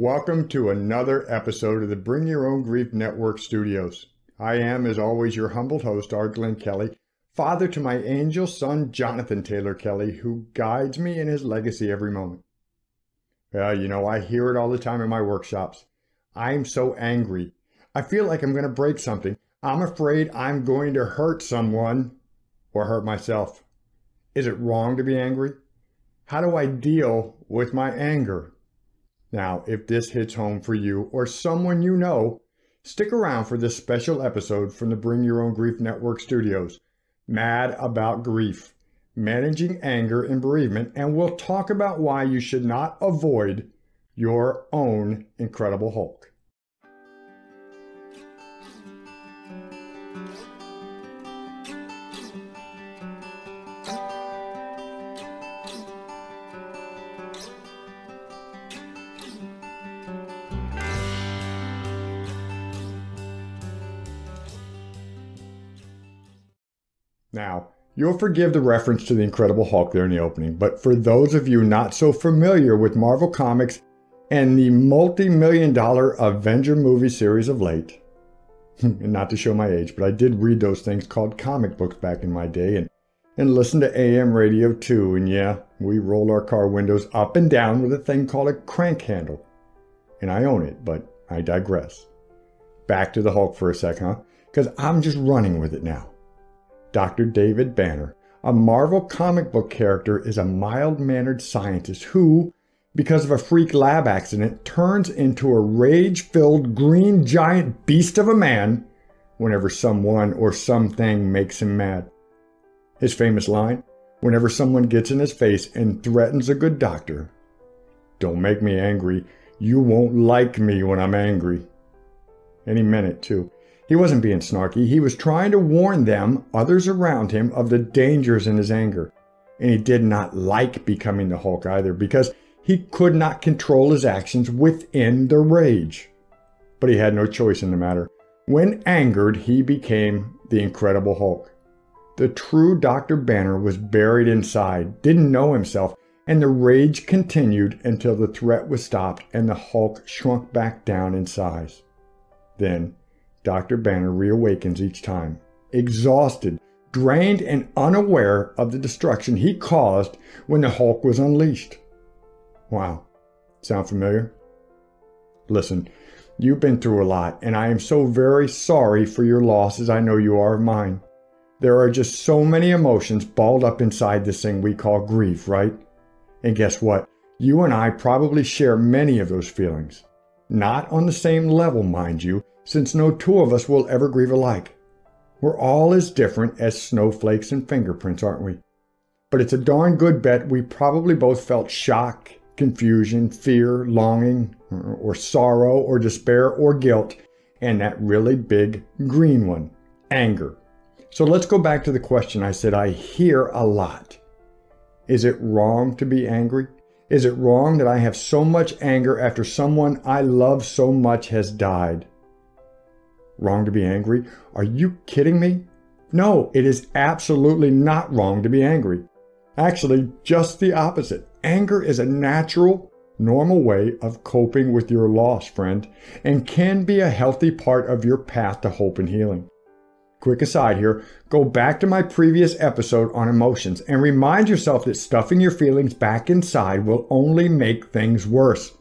Welcome to another episode of the Bring Your Own Grief Network studios. I am, as always, your humbled host, Arglen Kelly, father to my angel son, Jonathan Taylor Kelly, who guides me in his legacy every moment. Well, you know, I hear it all the time in my workshops. I'm so angry. I feel like I'm going to break something. I'm afraid I'm going to hurt someone or hurt myself. Is it wrong to be angry? How do I deal with my anger? Now, if this hits home for you or someone you know, stick around for this special episode from the Bring Your Own Grief Network studios. Mad About Grief, Managing Anger and Bereavement, and we'll talk about why you should not avoid your own Incredible Hulk. You'll forgive the reference to the Incredible Hulk there in the opening, but for those of you not so familiar with Marvel Comics and the multi million dollar Avenger movie series of late, and not to show my age, but I did read those things called comic books back in my day and, and listen to AM radio too. And yeah, we roll our car windows up and down with a thing called a crank handle. And I own it, but I digress. Back to the Hulk for a second, huh? Because I'm just running with it now. Dr. David Banner, a Marvel comic book character, is a mild mannered scientist who, because of a freak lab accident, turns into a rage filled green giant beast of a man whenever someone or something makes him mad. His famous line whenever someone gets in his face and threatens a good doctor Don't make me angry. You won't like me when I'm angry. Any minute, too. He wasn't being snarky. He was trying to warn them, others around him, of the dangers in his anger. And he did not like becoming the Hulk either because he could not control his actions within the rage. But he had no choice in the matter. When angered, he became the Incredible Hulk. The true Dr. Banner was buried inside, didn't know himself, and the rage continued until the threat was stopped and the Hulk shrunk back down in size. Then, Dr. Banner reawakens each time, exhausted, drained, and unaware of the destruction he caused when the Hulk was unleashed. Wow. Sound familiar? Listen, you've been through a lot, and I am so very sorry for your loss as I know you are of mine. There are just so many emotions balled up inside this thing we call grief, right? And guess what? You and I probably share many of those feelings. Not on the same level, mind you, since no two of us will ever grieve alike. We're all as different as snowflakes and fingerprints, aren't we? But it's a darn good bet we probably both felt shock, confusion, fear, longing, or sorrow, or despair, or guilt, and that really big green one, anger. So let's go back to the question I said I hear a lot. Is it wrong to be angry? Is it wrong that I have so much anger after someone I love so much has died? Wrong to be angry? Are you kidding me? No, it is absolutely not wrong to be angry. Actually, just the opposite. Anger is a natural, normal way of coping with your loss, friend, and can be a healthy part of your path to hope and healing. Quick aside here, go back to my previous episode on emotions and remind yourself that stuffing your feelings back inside will only make things worse.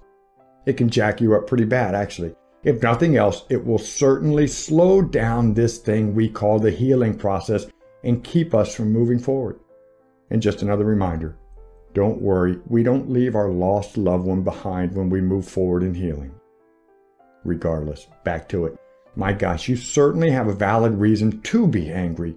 It can jack you up pretty bad, actually. If nothing else, it will certainly slow down this thing we call the healing process and keep us from moving forward. And just another reminder don't worry, we don't leave our lost loved one behind when we move forward in healing. Regardless, back to it. My gosh, you certainly have a valid reason to be angry.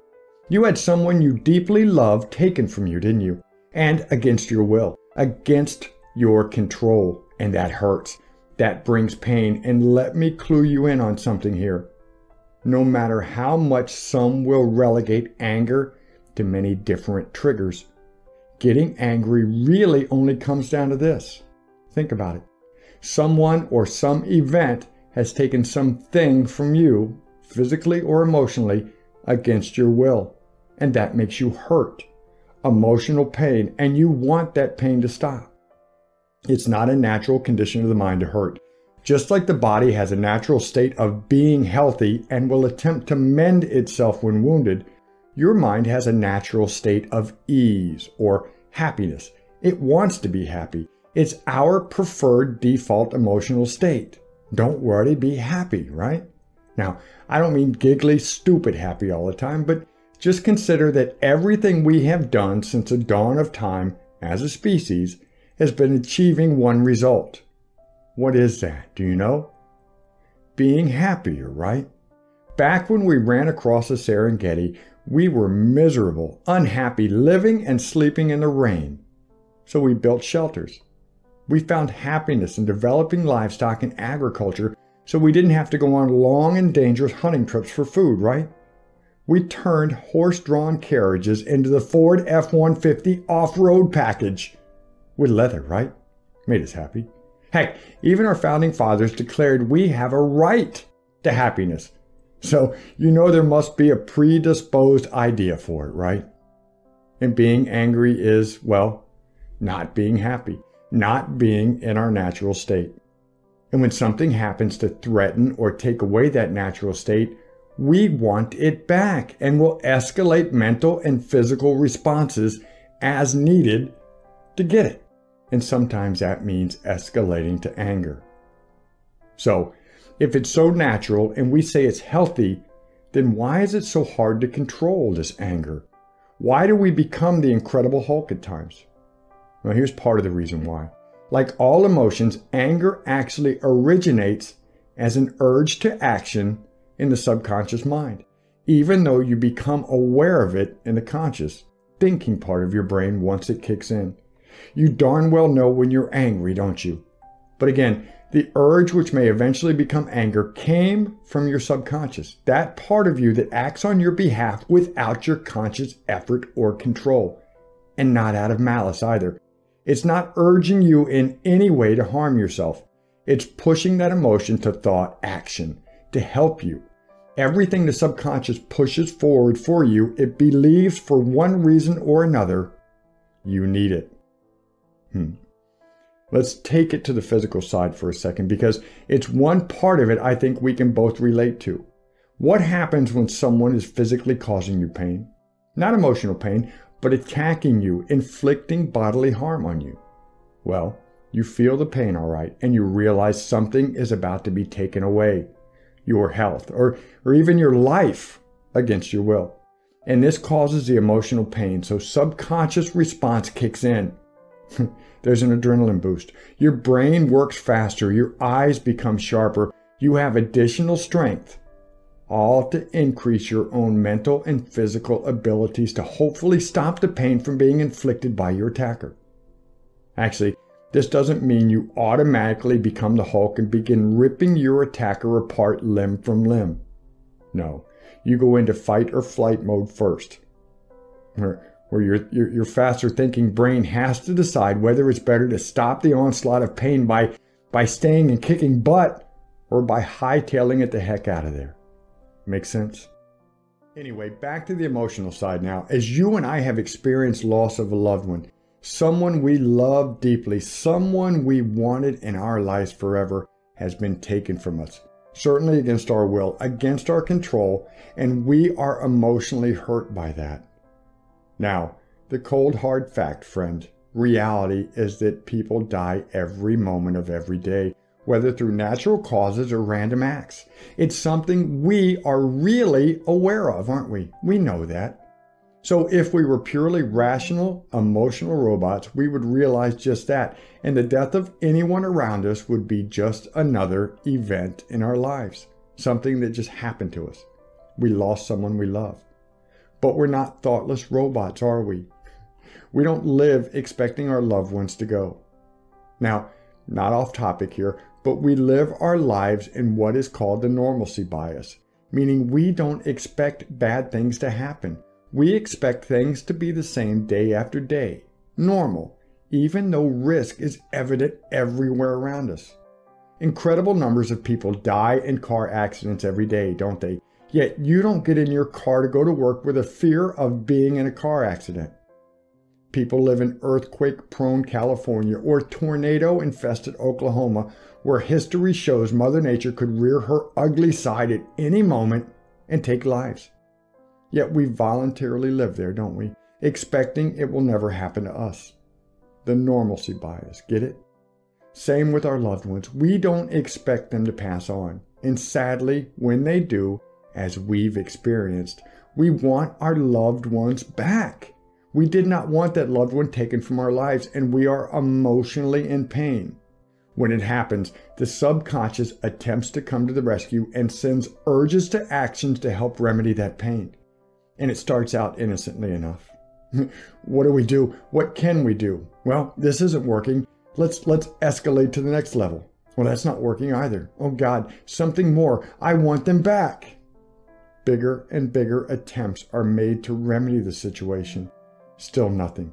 You had someone you deeply loved taken from you, didn't you? And against your will, against your control, and that hurts that brings pain. And let me clue you in on something here. No matter how much some will relegate anger to many different triggers, getting angry really only comes down to this. Think about it. Someone or some event has taken something from you, physically or emotionally, against your will. And that makes you hurt, emotional pain, and you want that pain to stop. It's not a natural condition of the mind to hurt. Just like the body has a natural state of being healthy and will attempt to mend itself when wounded, your mind has a natural state of ease or happiness. It wants to be happy. It's our preferred default emotional state. Don't worry, be happy, right? Now, I don't mean giggly, stupid happy all the time, but just consider that everything we have done since the dawn of time as a species has been achieving one result. What is that? Do you know? Being happier, right? Back when we ran across the Serengeti, we were miserable, unhappy, living and sleeping in the rain. So we built shelters. We found happiness in developing livestock and agriculture so we didn't have to go on long and dangerous hunting trips for food, right? We turned horse drawn carriages into the Ford F 150 off road package with leather, right? Made us happy. Heck, even our founding fathers declared we have a right to happiness. So you know there must be a predisposed idea for it, right? And being angry is, well, not being happy, not being in our natural state. And when something happens to threaten or take away that natural state, we want it back and will escalate mental and physical responses as needed to get it. And sometimes that means escalating to anger. So, if it's so natural and we say it's healthy, then why is it so hard to control this anger? Why do we become the Incredible Hulk at times? Well, here's part of the reason why. Like all emotions, anger actually originates as an urge to action in the subconscious mind, even though you become aware of it in the conscious, thinking part of your brain once it kicks in. You darn well know when you're angry, don't you? But again, the urge which may eventually become anger came from your subconscious, that part of you that acts on your behalf without your conscious effort or control, and not out of malice either. It's not urging you in any way to harm yourself. It's pushing that emotion to thought action to help you. Everything the subconscious pushes forward for you, it believes for one reason or another, you need it. Hmm. Let's take it to the physical side for a second because it's one part of it I think we can both relate to. What happens when someone is physically causing you pain? Not emotional pain, but attacking you, inflicting bodily harm on you. Well, you feel the pain, all right, and you realize something is about to be taken away your health or, or even your life against your will. And this causes the emotional pain, so subconscious response kicks in. There's an adrenaline boost. Your brain works faster, your eyes become sharper, you have additional strength all to increase your own mental and physical abilities to hopefully stop the pain from being inflicted by your attacker. Actually, this doesn't mean you automatically become the Hulk and begin ripping your attacker apart limb from limb. No, you go into fight or flight mode first, where, your, your, your faster thinking brain has to decide whether it's better to stop the onslaught of pain by, by staying and kicking butt or by hightailing it the heck out of there. Make sense? Anyway, back to the emotional side now. As you and I have experienced loss of a loved one, someone we love deeply, someone we wanted in our lives forever, has been taken from us, certainly against our will, against our control, and we are emotionally hurt by that. Now, the cold hard fact, friend, reality is that people die every moment of every day whether through natural causes or random acts. It's something we are really aware of, aren't we? We know that. So, if we were purely rational, emotional robots, we would realize just that, and the death of anyone around us would be just another event in our lives, something that just happened to us. We lost someone we love. But we're not thoughtless robots, are we? We don't live expecting our loved ones to go. Now, not off topic here, but we live our lives in what is called the normalcy bias, meaning we don't expect bad things to happen. We expect things to be the same day after day, normal, even though risk is evident everywhere around us. Incredible numbers of people die in car accidents every day, don't they? Yet you don't get in your car to go to work with a fear of being in a car accident. People live in earthquake prone California or tornado infested Oklahoma, where history shows Mother Nature could rear her ugly side at any moment and take lives. Yet we voluntarily live there, don't we? Expecting it will never happen to us. The normalcy bias, get it? Same with our loved ones. We don't expect them to pass on. And sadly, when they do, as we've experienced, we want our loved ones back. We did not want that loved one taken from our lives, and we are emotionally in pain. When it happens, the subconscious attempts to come to the rescue and sends urges to actions to help remedy that pain. And it starts out innocently enough. what do we do? What can we do? Well, this isn't working. Let's let's escalate to the next level. Well, that's not working either. Oh God, something more. I want them back. Bigger and bigger attempts are made to remedy the situation. Still nothing.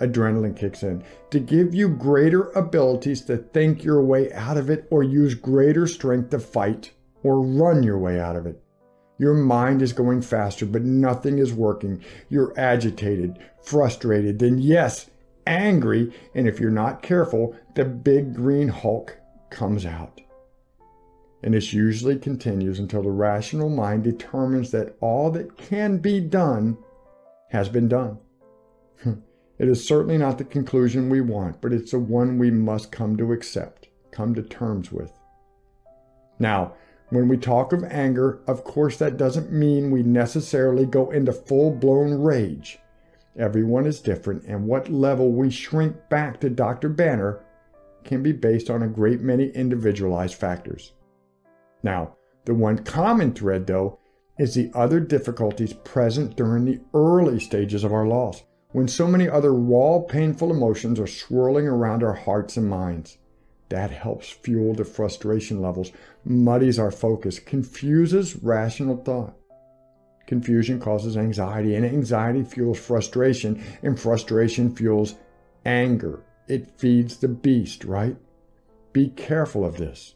Adrenaline kicks in to give you greater abilities to think your way out of it or use greater strength to fight or run your way out of it. Your mind is going faster, but nothing is working. You're agitated, frustrated, then, yes, angry, and if you're not careful, the big green Hulk comes out. And this usually continues until the rational mind determines that all that can be done has been done. it is certainly not the conclusion we want, but it's the one we must come to accept, come to terms with. Now, when we talk of anger, of course, that doesn't mean we necessarily go into full blown rage. Everyone is different, and what level we shrink back to Dr. Banner can be based on a great many individualized factors. Now, the one common thread, though, is the other difficulties present during the early stages of our loss, when so many other raw, painful emotions are swirling around our hearts and minds. That helps fuel the frustration levels, muddies our focus, confuses rational thought. Confusion causes anxiety, and anxiety fuels frustration, and frustration fuels anger. It feeds the beast, right? Be careful of this.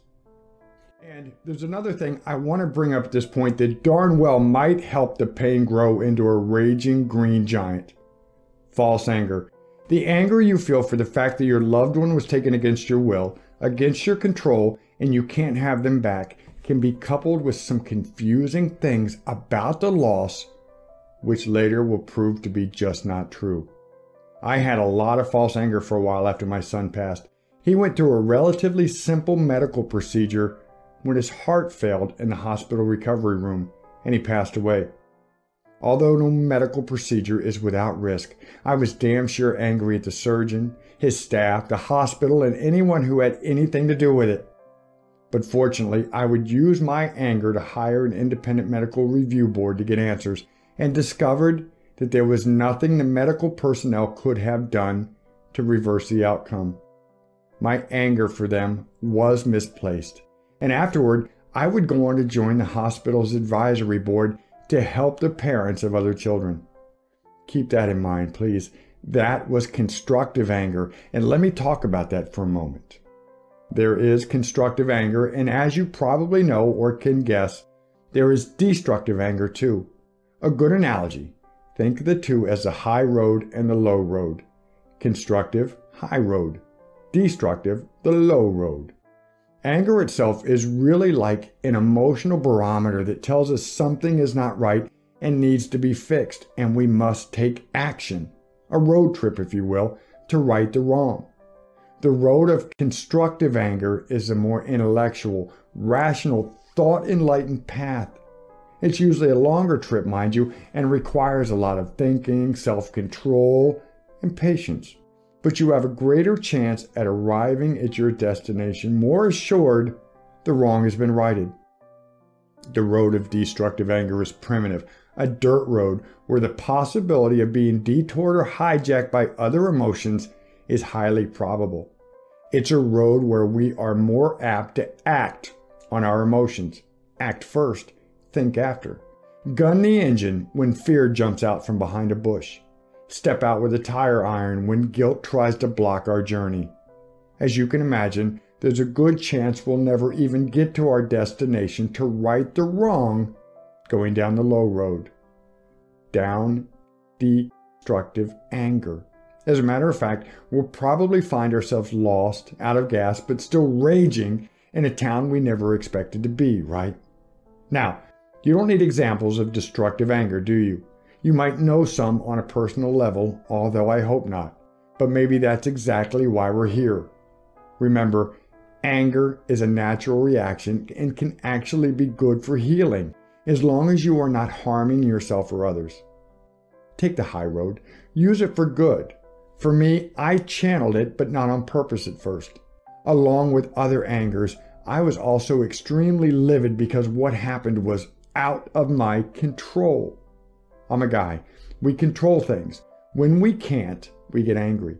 And there's another thing I want to bring up at this point that darn well might help the pain grow into a raging green giant false anger. The anger you feel for the fact that your loved one was taken against your will, against your control, and you can't have them back can be coupled with some confusing things about the loss, which later will prove to be just not true. I had a lot of false anger for a while after my son passed. He went through a relatively simple medical procedure when his heart failed in the hospital recovery room and he passed away. Although no medical procedure is without risk, I was damn sure angry at the surgeon, his staff, the hospital, and anyone who had anything to do with it. But fortunately, I would use my anger to hire an independent medical review board to get answers and discovered that there was nothing the medical personnel could have done to reverse the outcome. My anger for them was misplaced and afterward, I would go on to join the hospital's advisory board to help the parents of other children. Keep that in mind, please. That was constructive anger, and let me talk about that for a moment. There is constructive anger, and as you probably know or can guess, there is destructive anger too. A good analogy think of the two as the high road and the low road. Constructive, high road. Destructive, the low road. Anger itself is really like an emotional barometer that tells us something is not right and needs to be fixed, and we must take action. A road trip, if you will, to right the wrong. The road of constructive anger is a more intellectual, rational, thought enlightened path. It's usually a longer trip, mind you, and requires a lot of thinking, self control, and patience but you have a greater chance at arriving at your destination more assured the wrong has been righted. The road of destructive anger is primitive, a dirt road where the possibility of being detoured or hijacked by other emotions is highly probable. It's a road where we are more apt to act on our emotions. Act first, think after. Gun the engine when fear jumps out from behind a bush step out with a tire iron when guilt tries to block our journey. As you can imagine, there's a good chance we'll never even get to our destination to right the wrong going down the low road. Down, destructive anger. As a matter of fact, we'll probably find ourselves lost, out of gas, but still raging in a town we never expected to be, right? Now, you don't need examples of destructive anger, do you? You might know some on a personal level, although I hope not. But maybe that's exactly why we're here. Remember, anger is a natural reaction and can actually be good for healing as long as you are not harming yourself or others. Take the high road, use it for good. For me, I channeled it, but not on purpose at first. Along with other angers, I was also extremely livid because what happened was out of my control. I'm a guy. We control things. When we can't, we get angry.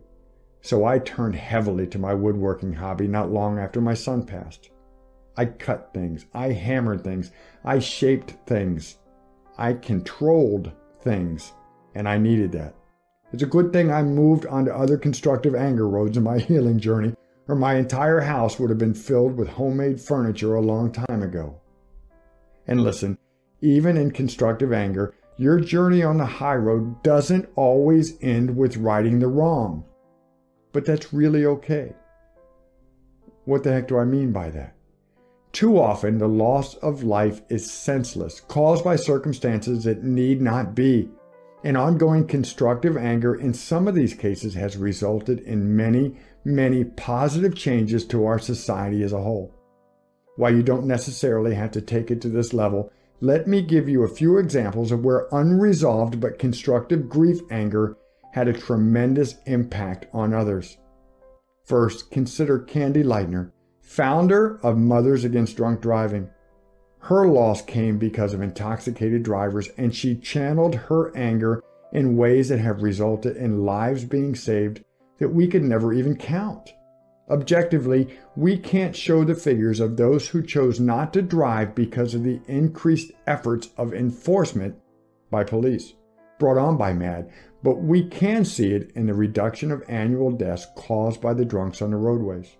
So I turned heavily to my woodworking hobby not long after my son passed. I cut things. I hammered things. I shaped things. I controlled things. And I needed that. It's a good thing I moved onto other constructive anger roads in my healing journey, or my entire house would have been filled with homemade furniture a long time ago. And listen, even in constructive anger, your journey on the high road doesn't always end with righting the wrong. But that's really okay. What the heck do I mean by that? Too often, the loss of life is senseless, caused by circumstances that need not be. And ongoing constructive anger in some of these cases has resulted in many, many positive changes to our society as a whole. While you don't necessarily have to take it to this level, let me give you a few examples of where unresolved but constructive grief anger had a tremendous impact on others. First, consider Candy Lightner, founder of Mothers Against Drunk Driving. Her loss came because of intoxicated drivers, and she channeled her anger in ways that have resulted in lives being saved that we could never even count. Objectively, we can't show the figures of those who chose not to drive because of the increased efforts of enforcement by police brought on by MADD, but we can see it in the reduction of annual deaths caused by the drunks on the roadways.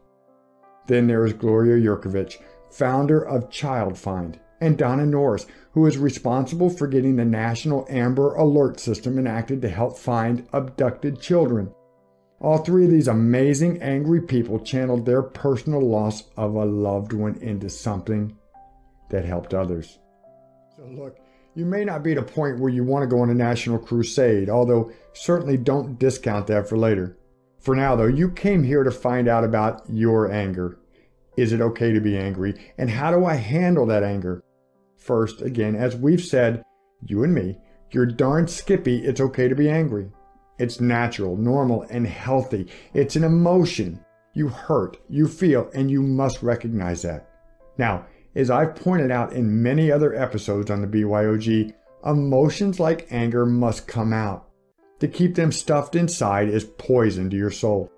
Then there is Gloria Yerkovich, founder of Child Find, and Donna Norris, who is responsible for getting the National Amber Alert System enacted to help find abducted children. All three of these amazing, angry people channeled their personal loss of a loved one into something that helped others. So, look, you may not be at a point where you want to go on a national crusade, although certainly don't discount that for later. For now, though, you came here to find out about your anger. Is it okay to be angry? And how do I handle that anger? First, again, as we've said, you and me, you're darn skippy, it's okay to be angry. It's natural, normal, and healthy. It's an emotion. You hurt, you feel, and you must recognize that. Now, as I've pointed out in many other episodes on the BYOG, emotions like anger must come out. To keep them stuffed inside is poison to your soul.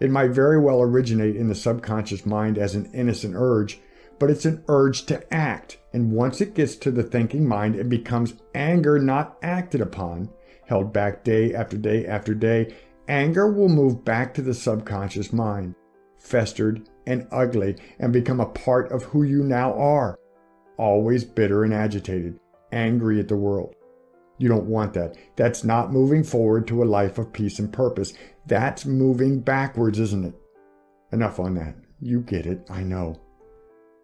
It might very well originate in the subconscious mind as an innocent urge, but it's an urge to act. And once it gets to the thinking mind, it becomes anger not acted upon, held back day after day after day. Anger will move back to the subconscious mind, festered and ugly and become a part of who you now are. Always bitter and agitated, angry at the world. You don't want that. That's not moving forward to a life of peace and purpose. That's moving backwards, isn't it? Enough on that. You get it, I know.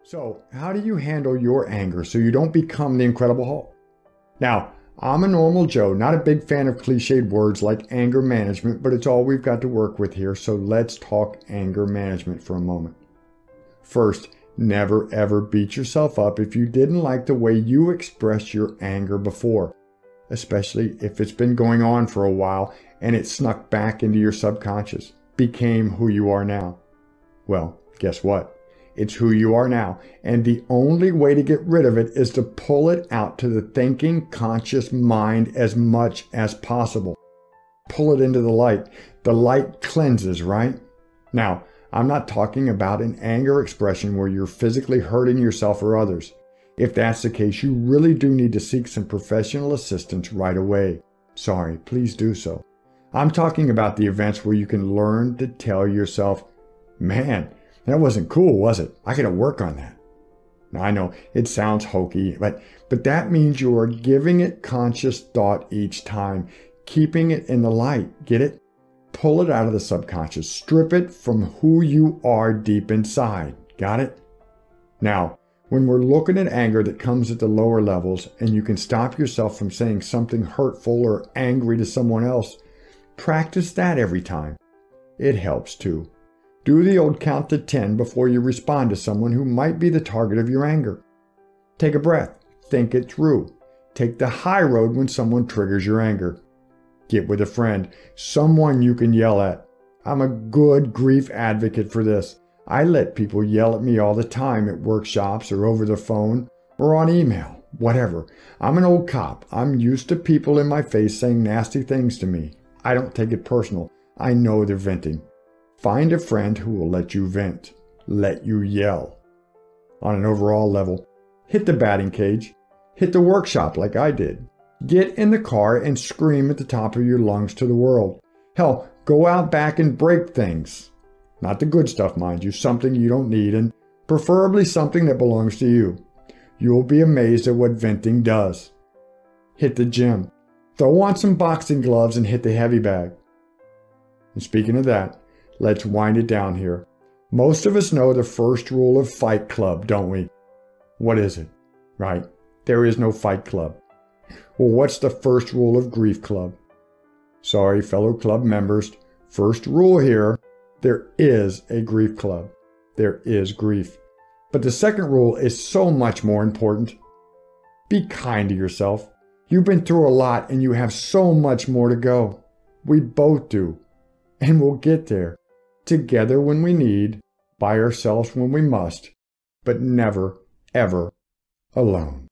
So, how do you handle your anger so you don't become the Incredible Hulk? Now, I'm a normal Joe, not a big fan of cliched words like anger management, but it's all we've got to work with here, so let's talk anger management for a moment. First, never ever beat yourself up if you didn't like the way you expressed your anger before, especially if it's been going on for a while and it snuck back into your subconscious, became who you are now. Well, guess what? It's who you are now. And the only way to get rid of it is to pull it out to the thinking, conscious mind as much as possible. Pull it into the light. The light cleanses, right? Now, I'm not talking about an anger expression where you're physically hurting yourself or others. If that's the case, you really do need to seek some professional assistance right away. Sorry, please do so. I'm talking about the events where you can learn to tell yourself, man, that wasn't cool, was it? I gotta work on that. Now, I know it sounds hokey, but, but that means you are giving it conscious thought each time, keeping it in the light. Get it? Pull it out of the subconscious. Strip it from who you are deep inside. Got it? Now, when we're looking at anger that comes at the lower levels and you can stop yourself from saying something hurtful or angry to someone else, practice that every time. It helps too. Do the old count to 10 before you respond to someone who might be the target of your anger. Take a breath. Think it through. Take the high road when someone triggers your anger. Get with a friend, someone you can yell at. I'm a good grief advocate for this. I let people yell at me all the time at workshops or over the phone or on email, whatever. I'm an old cop. I'm used to people in my face saying nasty things to me. I don't take it personal. I know they're venting. Find a friend who will let you vent, let you yell. On an overall level, hit the batting cage, hit the workshop like I did. Get in the car and scream at the top of your lungs to the world. Hell, go out back and break things. Not the good stuff, mind you, something you don't need, and preferably something that belongs to you. You'll be amazed at what venting does. Hit the gym. Throw on some boxing gloves and hit the heavy bag. And speaking of that, let's wind it down here. Most of us know the first rule of Fight Club, don't we? What is it? Right, there is no Fight Club. Well, what's the first rule of Grief Club? Sorry, fellow club members. First rule here there is a grief club. There is grief. But the second rule is so much more important. Be kind to yourself. You've been through a lot and you have so much more to go. We both do. And we'll get there. Together when we need, by ourselves when we must, but never, ever alone.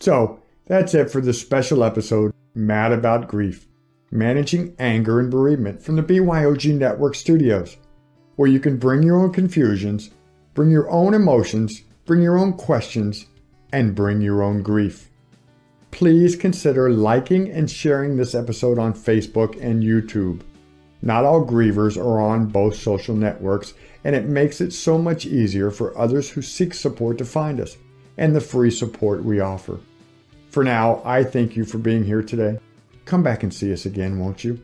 So, that's it for this special episode, Mad About Grief Managing Anger and Bereavement from the BYOG Network Studios, where you can bring your own confusions, bring your own emotions, bring your own questions, and bring your own grief. Please consider liking and sharing this episode on Facebook and YouTube. Not all grievers are on both social networks, and it makes it so much easier for others who seek support to find us and the free support we offer. For now, I thank you for being here today. Come back and see us again, won't you?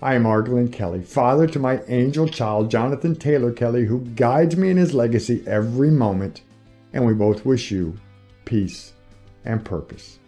I am Arglen Kelly, father to my angel child, Jonathan Taylor Kelly, who guides me in his legacy every moment, and we both wish you peace and purpose.